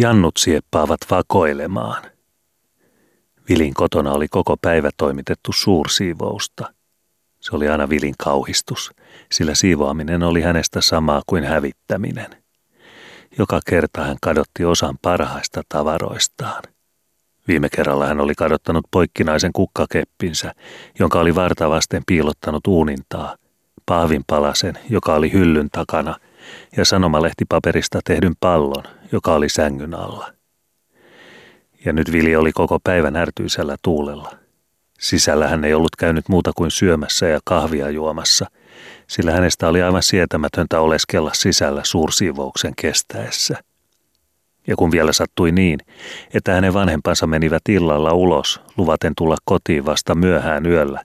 Jannut sieppaavat vakoilemaan. Vilin kotona oli koko päivä toimitettu suursiivousta. Se oli aina Vilin kauhistus, sillä siivoaminen oli hänestä samaa kuin hävittäminen. Joka kerta hän kadotti osan parhaista tavaroistaan. Viime kerralla hän oli kadottanut poikkinaisen kukkakeppinsä, jonka oli vartavasten piilottanut uunintaa, palasen, joka oli hyllyn takana, ja sanomalehtipaperista tehdyn pallon, joka oli sängyn alla. Ja nyt Vili oli koko päivän ärtyisellä tuulella. Sisällä hän ei ollut käynyt muuta kuin syömässä ja kahvia juomassa, sillä hänestä oli aivan sietämätöntä oleskella sisällä suursiivouksen kestäessä. Ja kun vielä sattui niin, että hänen vanhempansa menivät illalla ulos, luvaten tulla kotiin vasta myöhään yöllä,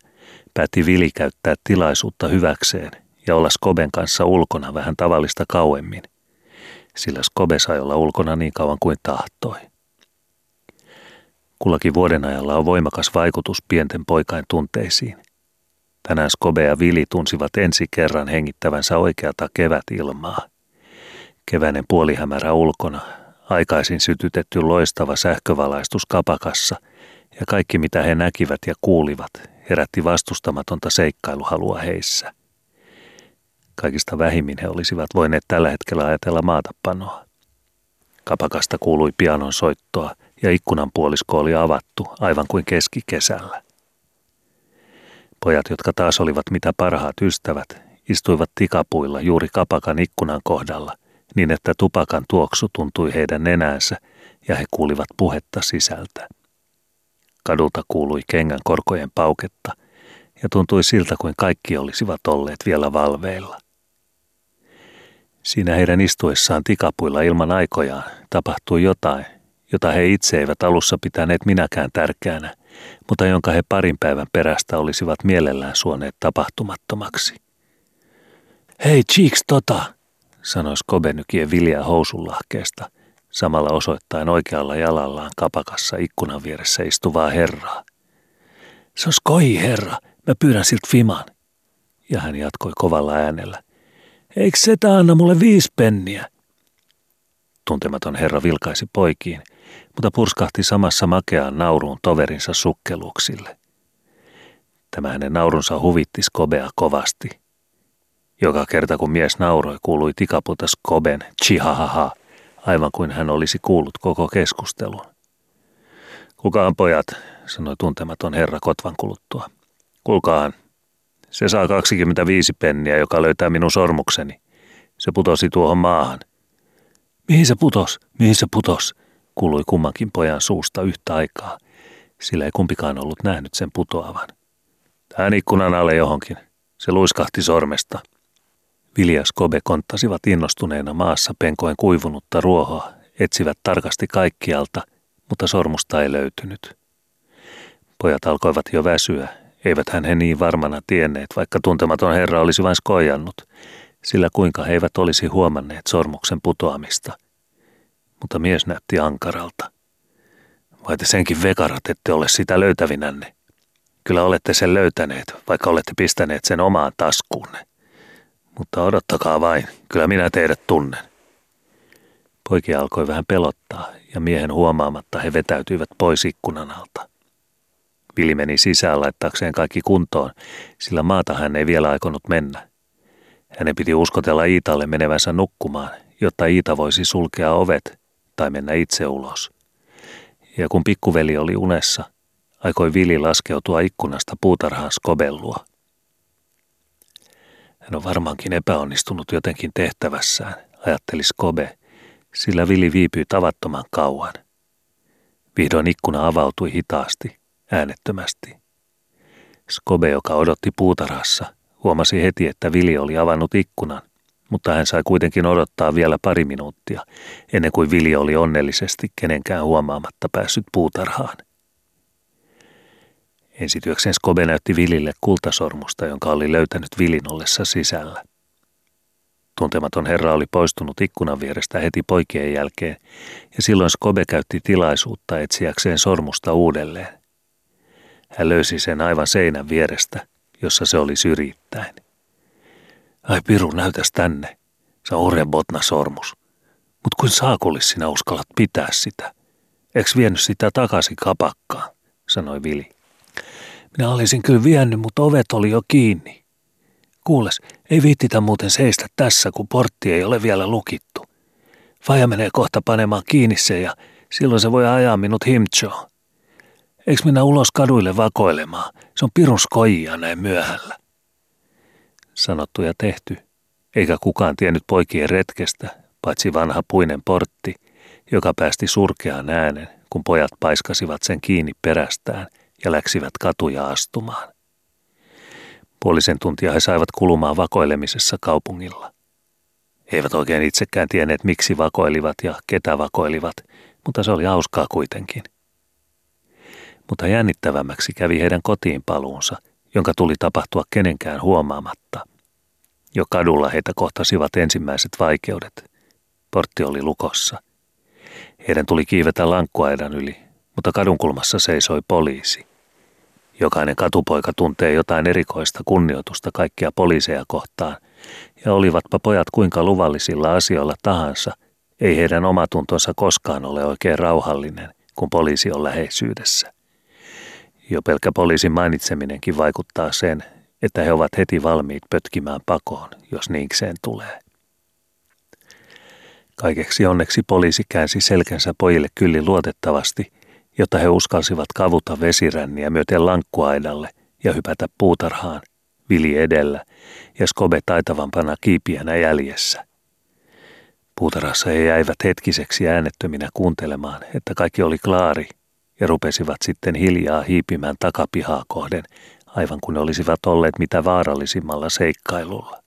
päätti Vili käyttää tilaisuutta hyväkseen ja olla Skoben kanssa ulkona vähän tavallista kauemmin, sillä Skobe sai olla ulkona niin kauan kuin tahtoi. Kullakin vuoden ajalla on voimakas vaikutus pienten poikain tunteisiin. Tänään Skobe ja Vili tunsivat ensi kerran hengittävänsä oikeata kevätilmaa. Keväinen puolihämärä ulkona, aikaisin sytytetty loistava sähkövalaistus kapakassa ja kaikki mitä he näkivät ja kuulivat herätti vastustamatonta seikkailuhalua heissä. Kaikista vähimmin he olisivat voineet tällä hetkellä ajatella maatapanoa. Kapakasta kuului pianon soittoa ja ikkunan puolisko oli avattu aivan kuin keskikesällä. Pojat, jotka taas olivat mitä parhaat ystävät, istuivat tikapuilla juuri kapakan ikkunan kohdalla, niin että tupakan tuoksu tuntui heidän nenäänsä ja he kuulivat puhetta sisältä. Kadulta kuului kengän korkojen pauketta ja tuntui siltä kuin kaikki olisivat olleet vielä valveilla. Siinä heidän istuessaan tikapuilla ilman aikojaan tapahtui jotain, jota he itse eivät alussa pitäneet minäkään tärkeänä, mutta jonka he parin päivän perästä olisivat mielellään suoneet tapahtumattomaksi. Hei, Cheeks tota, sanoi Skobenykien viljaa housunlahkeesta, samalla osoittaen oikealla jalallaan kapakassa ikkunan vieressä istuvaa herraa. Se on skoi, herra, mä pyydän siltä fiman. Ja hän jatkoi kovalla äänellä. Eikö setä anna mulle viisi penniä? Tuntematon herra vilkaisi poikiin, mutta purskahti samassa makeaan nauruun toverinsa sukkeluksille. Tämä hänen naurunsa huvitti Skobea kovasti. Joka kerta kun mies nauroi, kuului tikaputa Skoben chihahaha, aivan kuin hän olisi kuullut koko keskustelun. Kukaan pojat, sanoi tuntematon herra kotvan kuluttua. Kuulkaan, se saa 25 penniä, joka löytää minun sormukseni. Se putosi tuohon maahan. Mihin se putos? Mihin se putos? kuului kummankin pojan suusta yhtä aikaa, sillä ei kumpikaan ollut nähnyt sen putoavan. Tähän ikkunan alle johonkin. Se luiskahti sormesta. Viljas Kobe konttasivat innostuneena maassa penkoen kuivunutta ruohoa, etsivät tarkasti kaikkialta, mutta sormusta ei löytynyt. Pojat alkoivat jo väsyä, eivät hän he niin varmana tienneet, vaikka tuntematon herra olisi vain skojannut, sillä kuinka he eivät olisi huomanneet sormuksen putoamista mutta mies näytti ankaralta. Vai te senkin vekarat ette ole sitä löytävinänne? Kyllä olette sen löytäneet, vaikka olette pistäneet sen omaan taskuunne. Mutta odottakaa vain, kyllä minä teidät tunnen. Poikia alkoi vähän pelottaa ja miehen huomaamatta he vetäytyivät pois ikkunan alta. Vili meni sisään laittaakseen kaikki kuntoon, sillä maata hän ei vielä aikonut mennä. Hänen piti uskotella Iitalle menevänsä nukkumaan, jotta Iita voisi sulkea ovet tai mennä itse ulos. Ja kun pikkuveli oli unessa, aikoi Vili laskeutua ikkunasta puutarhaan skobellua. Hän on varmaankin epäonnistunut jotenkin tehtävässään, ajatteli Skobe, sillä Vili viipyi tavattoman kauan. Vihdoin ikkuna avautui hitaasti, äänettömästi. Skobe, joka odotti puutarhassa, huomasi heti, että Vili oli avannut ikkunan mutta hän sai kuitenkin odottaa vielä pari minuuttia, ennen kuin Vilja oli onnellisesti kenenkään huomaamatta päässyt puutarhaan. Ensityökseen Skobe näytti Vilille kultasormusta, jonka oli löytänyt Vilin ollessa sisällä. Tuntematon herra oli poistunut ikkunan vierestä heti poikien jälkeen, ja silloin Skobe käytti tilaisuutta etsiäkseen sormusta uudelleen. Hän löysi sen aivan seinän vierestä, jossa se oli syrjittäin. Ai Piru, näytäs tänne. Se on botna sormus. Mut kuin saakulis sinä uskallat pitää sitä? Eks vienyt sitä takaisin kapakkaan, sanoi Vili. Minä olisin kyllä vienyt, mutta ovet oli jo kiinni. Kuules, ei viittitä muuten seistä tässä, kun portti ei ole vielä lukittu. Faija menee kohta panemaan kiinni se ja silloin se voi ajaa minut himchoon. Eiks minä ulos kaduille vakoilemaan? Se on pirun skojia näin myöhällä. Sanottu ja tehty, eikä kukaan tiennyt poikien retkestä, paitsi vanha puinen portti, joka päästi surkeaan äänen, kun pojat paiskasivat sen kiinni perästään ja läksivät katuja astumaan. Puolisen tuntia he saivat kulumaan vakoilemisessa kaupungilla. He eivät oikein itsekään tienneet, miksi vakoilivat ja ketä vakoilivat, mutta se oli hauskaa kuitenkin. Mutta jännittävämmäksi kävi heidän kotiin paluunsa, jonka tuli tapahtua kenenkään huomaamatta. Jo kadulla heitä kohtasivat ensimmäiset vaikeudet. Portti oli lukossa. Heidän tuli kiivetä lankkuaidan yli, mutta kadunkulmassa seisoi poliisi. Jokainen katupoika tuntee jotain erikoista kunnioitusta kaikkia poliiseja kohtaan, ja olivatpa pojat kuinka luvallisilla asioilla tahansa, ei heidän omatuntonsa koskaan ole oikein rauhallinen, kun poliisi on läheisyydessä. Jo pelkkä poliisin mainitseminenkin vaikuttaa sen, että he ovat heti valmiit pötkimään pakoon, jos niikseen tulee. Kaikeksi onneksi poliisi käänsi selkänsä pojille kyllin luotettavasti, jotta he uskalsivat kavuta vesiränniä myöten lankkuaidalle ja hypätä puutarhaan, vili edellä ja skobe taitavampana kiipiänä jäljessä. Puutarhassa he jäivät hetkiseksi äänettöminä kuuntelemaan, että kaikki oli klaari ja rupesivat sitten hiljaa hiipimään takapihaa kohden, aivan kuin olisivat olleet mitä vaarallisimmalla seikkailulla.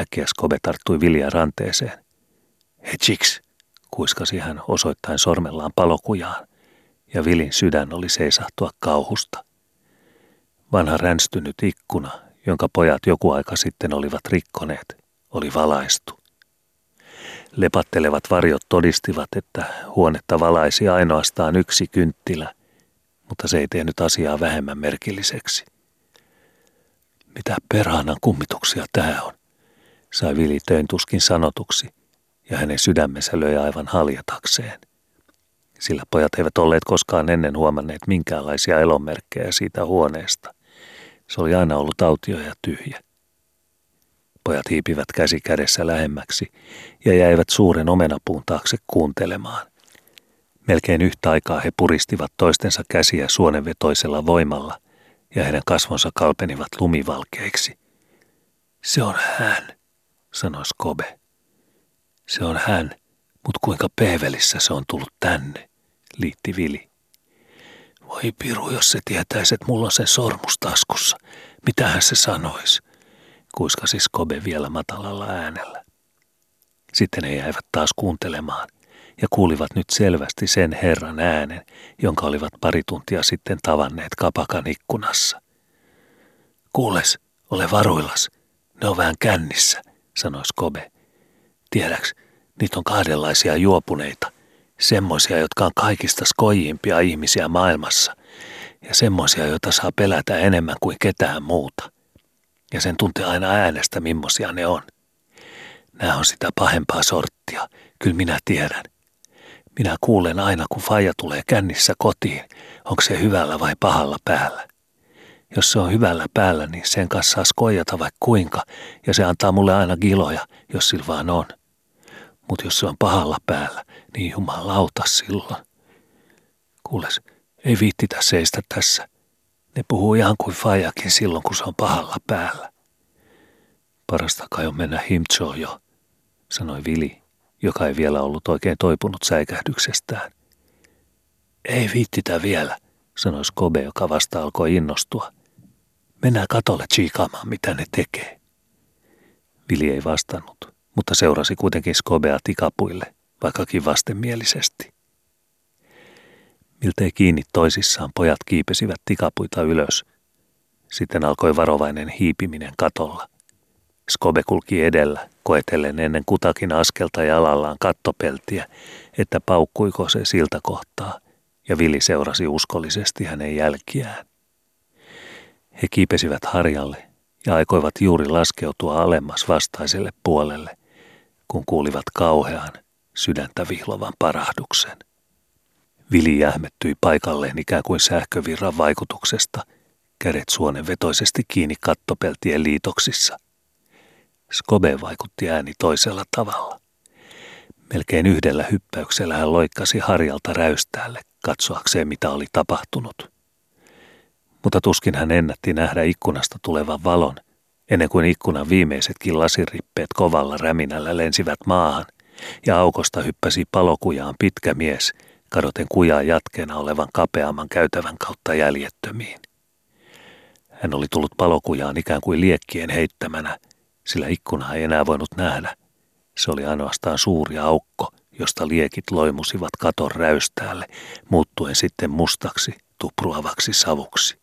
Äkkiä Skobe tarttui Vilja ranteeseen. Hetchiks, kuiskasi hän osoittain sormellaan palokujaan, ja Vilin sydän oli seisahtua kauhusta. Vanha ränstynyt ikkuna, jonka pojat joku aika sitten olivat rikkoneet, oli valaistu. Lepattelevat varjot todistivat, että huonetta valaisi ainoastaan yksi kynttilä, mutta se ei tehnyt asiaa vähemmän merkilliseksi. Mitä perhaanan kummituksia tämä on, sai Vili tuskin sanotuksi, ja hänen sydämensä löi aivan haljatakseen. Sillä pojat eivät olleet koskaan ennen huomanneet minkäänlaisia elonmerkkejä siitä huoneesta. Se oli aina ollut autio ja tyhjä. Pojat hiipivät käsi kädessä lähemmäksi ja jäivät suuren omenapuun taakse kuuntelemaan. Melkein yhtä aikaa he puristivat toistensa käsiä suonenvetoisella voimalla ja heidän kasvonsa kalpenivat lumivalkeiksi. Se on hän, sanoi Skobe. Se on hän, mutta kuinka pehvelissä se on tullut tänne, liitti Vili. Voi piru, jos se tietäisi, että mulla on sen sormus taskussa. Mitähän se sanoisi? Kuiskasi Skobe vielä matalalla äänellä. Sitten he jäivät taas kuuntelemaan ja kuulivat nyt selvästi sen herran äänen, jonka olivat pari tuntia sitten tavanneet kapakan ikkunassa. Kuules, ole varuillas, ne on vähän kännissä, sanoi Skobe. Tiedäks, niitä on kahdenlaisia juopuneita. Semmoisia, jotka on kaikista skojimpia ihmisiä maailmassa. Ja semmoisia, joita saa pelätä enemmän kuin ketään muuta. Ja sen tuntee aina äänestä, millaisia ne on. Nämä on sitä pahempaa sorttia, kyllä minä tiedän. Minä kuulen aina, kun faija tulee kännissä kotiin, onko se hyvällä vai pahalla päällä. Jos se on hyvällä päällä, niin sen kanssa saa skojata vaikka kuinka, ja se antaa mulle aina giloja, jos sillä vaan on. Mutta jos se on pahalla päällä, niin jumalauta silloin. Kuules, ei viittitä seistä tässä. Ne puhuu ihan kuin Fajakin silloin, kun se on pahalla päällä. Parasta kai on mennä himtsoon jo, sanoi Vili, joka ei vielä ollut oikein toipunut säikähdyksestään. Ei viittitä vielä, sanoi Skobe, joka vasta alkoi innostua. Mennään katolle tsiikaamaan, mitä ne tekee. Vili ei vastannut mutta seurasi kuitenkin Skobea tikapuille, vaikkakin vastenmielisesti. Miltei kiinni toisissaan pojat kiipesivät tikapuita ylös. Sitten alkoi varovainen hiipiminen katolla. Skobe kulki edellä, koetellen ennen kutakin askelta jalallaan kattopeltiä, että paukkuiko se siltä kohtaa, ja Vili seurasi uskollisesti hänen jälkiään. He kiipesivät harjalle ja aikoivat juuri laskeutua alemmas vastaiselle puolelle, kun kuulivat kauhean, sydäntä vihlovan parahduksen. Vili jähmettyi paikalleen ikään kuin sähkövirran vaikutuksesta, kädet suonenvetoisesti kiinni kattopeltien liitoksissa. Skobe vaikutti ääni toisella tavalla. Melkein yhdellä hyppäyksellä hän loikkasi harjalta räystäälle katsoakseen mitä oli tapahtunut. Mutta tuskin hän ennätti nähdä ikkunasta tulevan valon, ennen kuin ikkunan viimeisetkin lasirippeet kovalla räminällä lensivät maahan ja aukosta hyppäsi palokujaan pitkä mies, kadoten kujaa jatkeena olevan kapeamman käytävän kautta jäljettömiin. Hän oli tullut palokujaan ikään kuin liekkien heittämänä, sillä ikkunaa ei enää voinut nähdä. Se oli ainoastaan suuri aukko, josta liekit loimusivat katon räystäälle, muuttuen sitten mustaksi, tupruavaksi savuksi.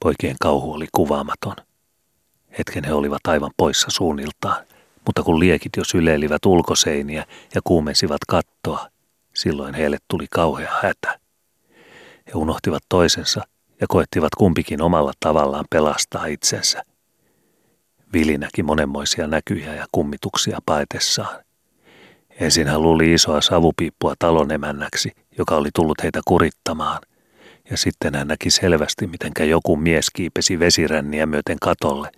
Poikien kauhu oli kuvaamaton. Hetken he olivat aivan poissa suunniltaan, mutta kun liekit jo syleilivät ulkoseiniä ja kuumensivat kattoa, silloin heille tuli kauhea hätä. He unohtivat toisensa ja koettivat kumpikin omalla tavallaan pelastaa itsensä. Vili näki monenmoisia näkyjä ja kummituksia paetessaan. Ensin hän luuli isoa savupiippua talonemännäksi, joka oli tullut heitä kurittamaan – ja sitten hän näki selvästi, mitenkä joku mies kiipesi vesiränniä myöten katolle,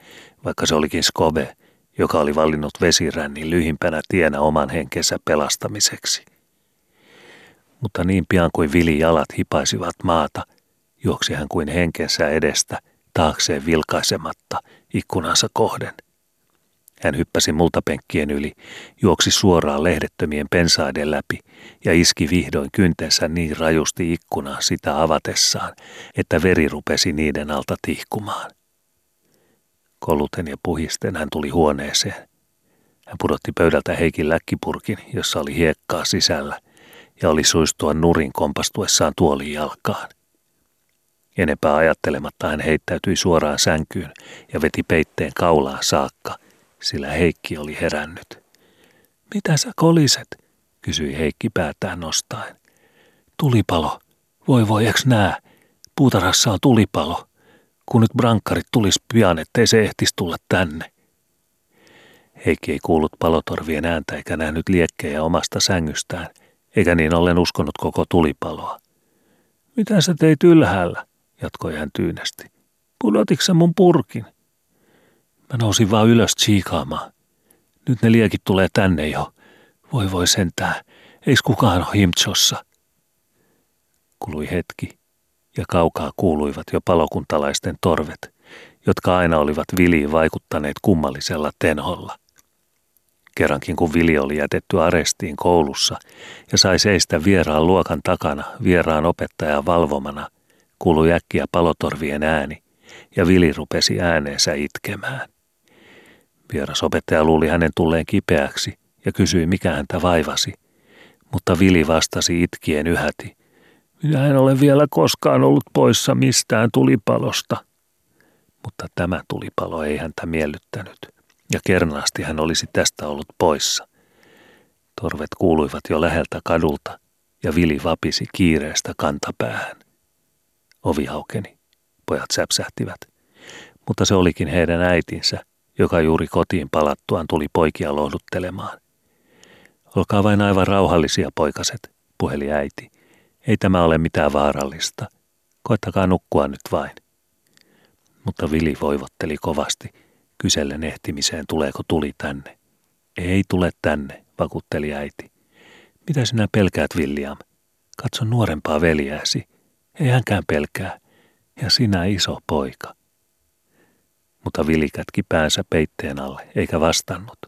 vaikka se olikin Skobe, joka oli valinnut vesirännin lyhimpänä tienä oman henkensä pelastamiseksi. Mutta niin pian kuin Vili jalat hipaisivat maata, juoksi hän kuin henkensä edestä taakseen vilkaisematta ikkunansa kohden. Hän hyppäsi multapenkkien yli, juoksi suoraan lehdettömien pensaiden läpi ja iski vihdoin kyntensä niin rajusti ikkunaa sitä avatessaan, että veri rupesi niiden alta tihkumaan. Koluten ja puhisten hän tuli huoneeseen. Hän pudotti pöydältä Heikin läkkipurkin, jossa oli hiekkaa sisällä, ja oli suistua nurin kompastuessaan tuoliin jalkaan. Enempää ajattelematta hän heittäytyi suoraan sänkyyn ja veti peitteen kaulaan saakka – sillä Heikki oli herännyt. Mitä sä koliset? kysyi Heikki päätään nostaen. Tulipalo. Voi voi, eks nää? Puutarhassa on tulipalo. Kun nyt brankkarit tulis pian, ettei se ehtis tulla tänne. Heikki ei kuullut palotorvien ääntä eikä nähnyt liekkejä omasta sängystään, eikä niin ollen uskonut koko tulipaloa. Mitä sä teit ylhäällä? jatkoi hän tyynesti. Pudotiksä mun purkin? Mä nousin vaan ylös tsiikaamaan. Nyt ne liekit tulee tänne jo. Voi voi sentää, eis kukaan ole himtsossa. Kului hetki, ja kaukaa kuuluivat jo palokuntalaisten torvet, jotka aina olivat Viliin vaikuttaneet kummallisella tenholla. Kerrankin kun Vili oli jätetty arestiin koulussa ja sai seistä vieraan luokan takana vieraan opettajan valvomana, kuului äkkiä palotorvien ääni, ja Vili rupesi ääneensä itkemään. Vieras opettaja luuli hänen tulleen kipeäksi ja kysyi, mikä häntä vaivasi. Mutta Vili vastasi itkien yhäti. Minä en ole vielä koskaan ollut poissa mistään tulipalosta. Mutta tämä tulipalo ei häntä miellyttänyt, ja kernaasti hän olisi tästä ollut poissa. Torvet kuuluivat jo läheltä kadulta, ja Vili vapisi kiireestä kantapäähän. Ovi aukeni. Pojat säpsähtivät. Mutta se olikin heidän äitinsä, joka juuri kotiin palattuaan tuli poikia lohduttelemaan. Olkaa vain aivan rauhallisia, poikaset, puheli äiti. Ei tämä ole mitään vaarallista. Koittakaa nukkua nyt vain. Mutta Vili voivotteli kovasti, kysellen ehtimiseen tuleeko tuli tänne. Ei tule tänne, vakuutteli äiti. Mitä sinä pelkäät, William? Katso nuorempaa veljääsi. Ei hänkään pelkää. Ja sinä iso poika mutta Vili kätki päänsä peitteen alle, eikä vastannut.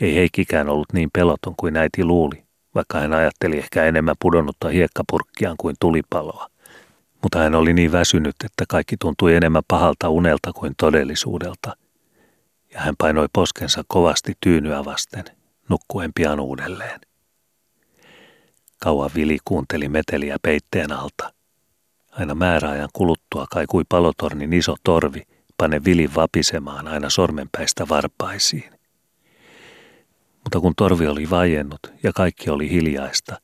Ei Heikkikään ollut niin peloton kuin äiti luuli, vaikka hän ajatteli ehkä enemmän pudonnutta hiekkapurkkiaan kuin tulipaloa. Mutta hän oli niin väsynyt, että kaikki tuntui enemmän pahalta unelta kuin todellisuudelta. Ja hän painoi poskensa kovasti tyynyä vasten, nukkuen pian uudelleen. Kauan Vili kuunteli meteliä peitteen alta. Aina määräajan kuluttua kaikui palotornin iso torvi – pane Vili vapisemaan aina sormenpäistä varpaisiin. Mutta kun torvi oli vajennut ja kaikki oli hiljaista,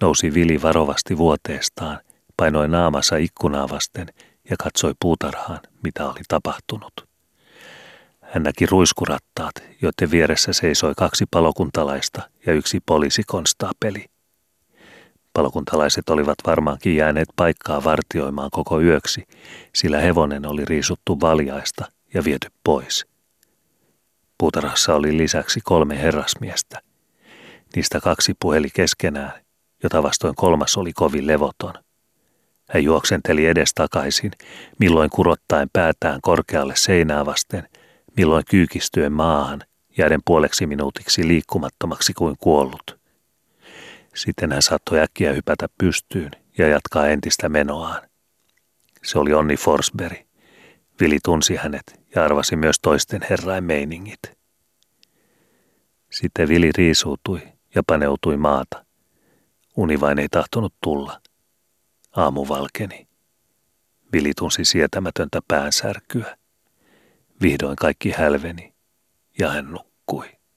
nousi Vili varovasti vuoteestaan, painoi naamassa ikkunaa vasten ja katsoi puutarhaan, mitä oli tapahtunut. Hän näki ruiskurattaat, joiden vieressä seisoi kaksi palokuntalaista ja yksi poliisikonstaapeli. Palokuntalaiset olivat varmaankin jääneet paikkaa vartioimaan koko yöksi, sillä hevonen oli riisuttu valjaista ja viety pois. Puutarhassa oli lisäksi kolme herrasmiestä. Niistä kaksi puheli keskenään, jota vastoin kolmas oli kovin levoton. Hän juoksenteli edestakaisin, milloin kurottaen päätään korkealle seinää vasten, milloin kyykistyen maahan, jääden puoleksi minuutiksi liikkumattomaksi kuin kuollut. Sitten hän saattoi äkkiä hypätä pystyyn ja jatkaa entistä menoaan. Se oli Onni Forsberg. Vili tunsi hänet ja arvasi myös toisten herrain meiningit. Sitten Vili riisuutui ja paneutui maata. Uni vain ei tahtonut tulla. Aamu valkeni. Vili tunsi sietämätöntä päänsärkyä. Vihdoin kaikki hälveni ja hän nukkui.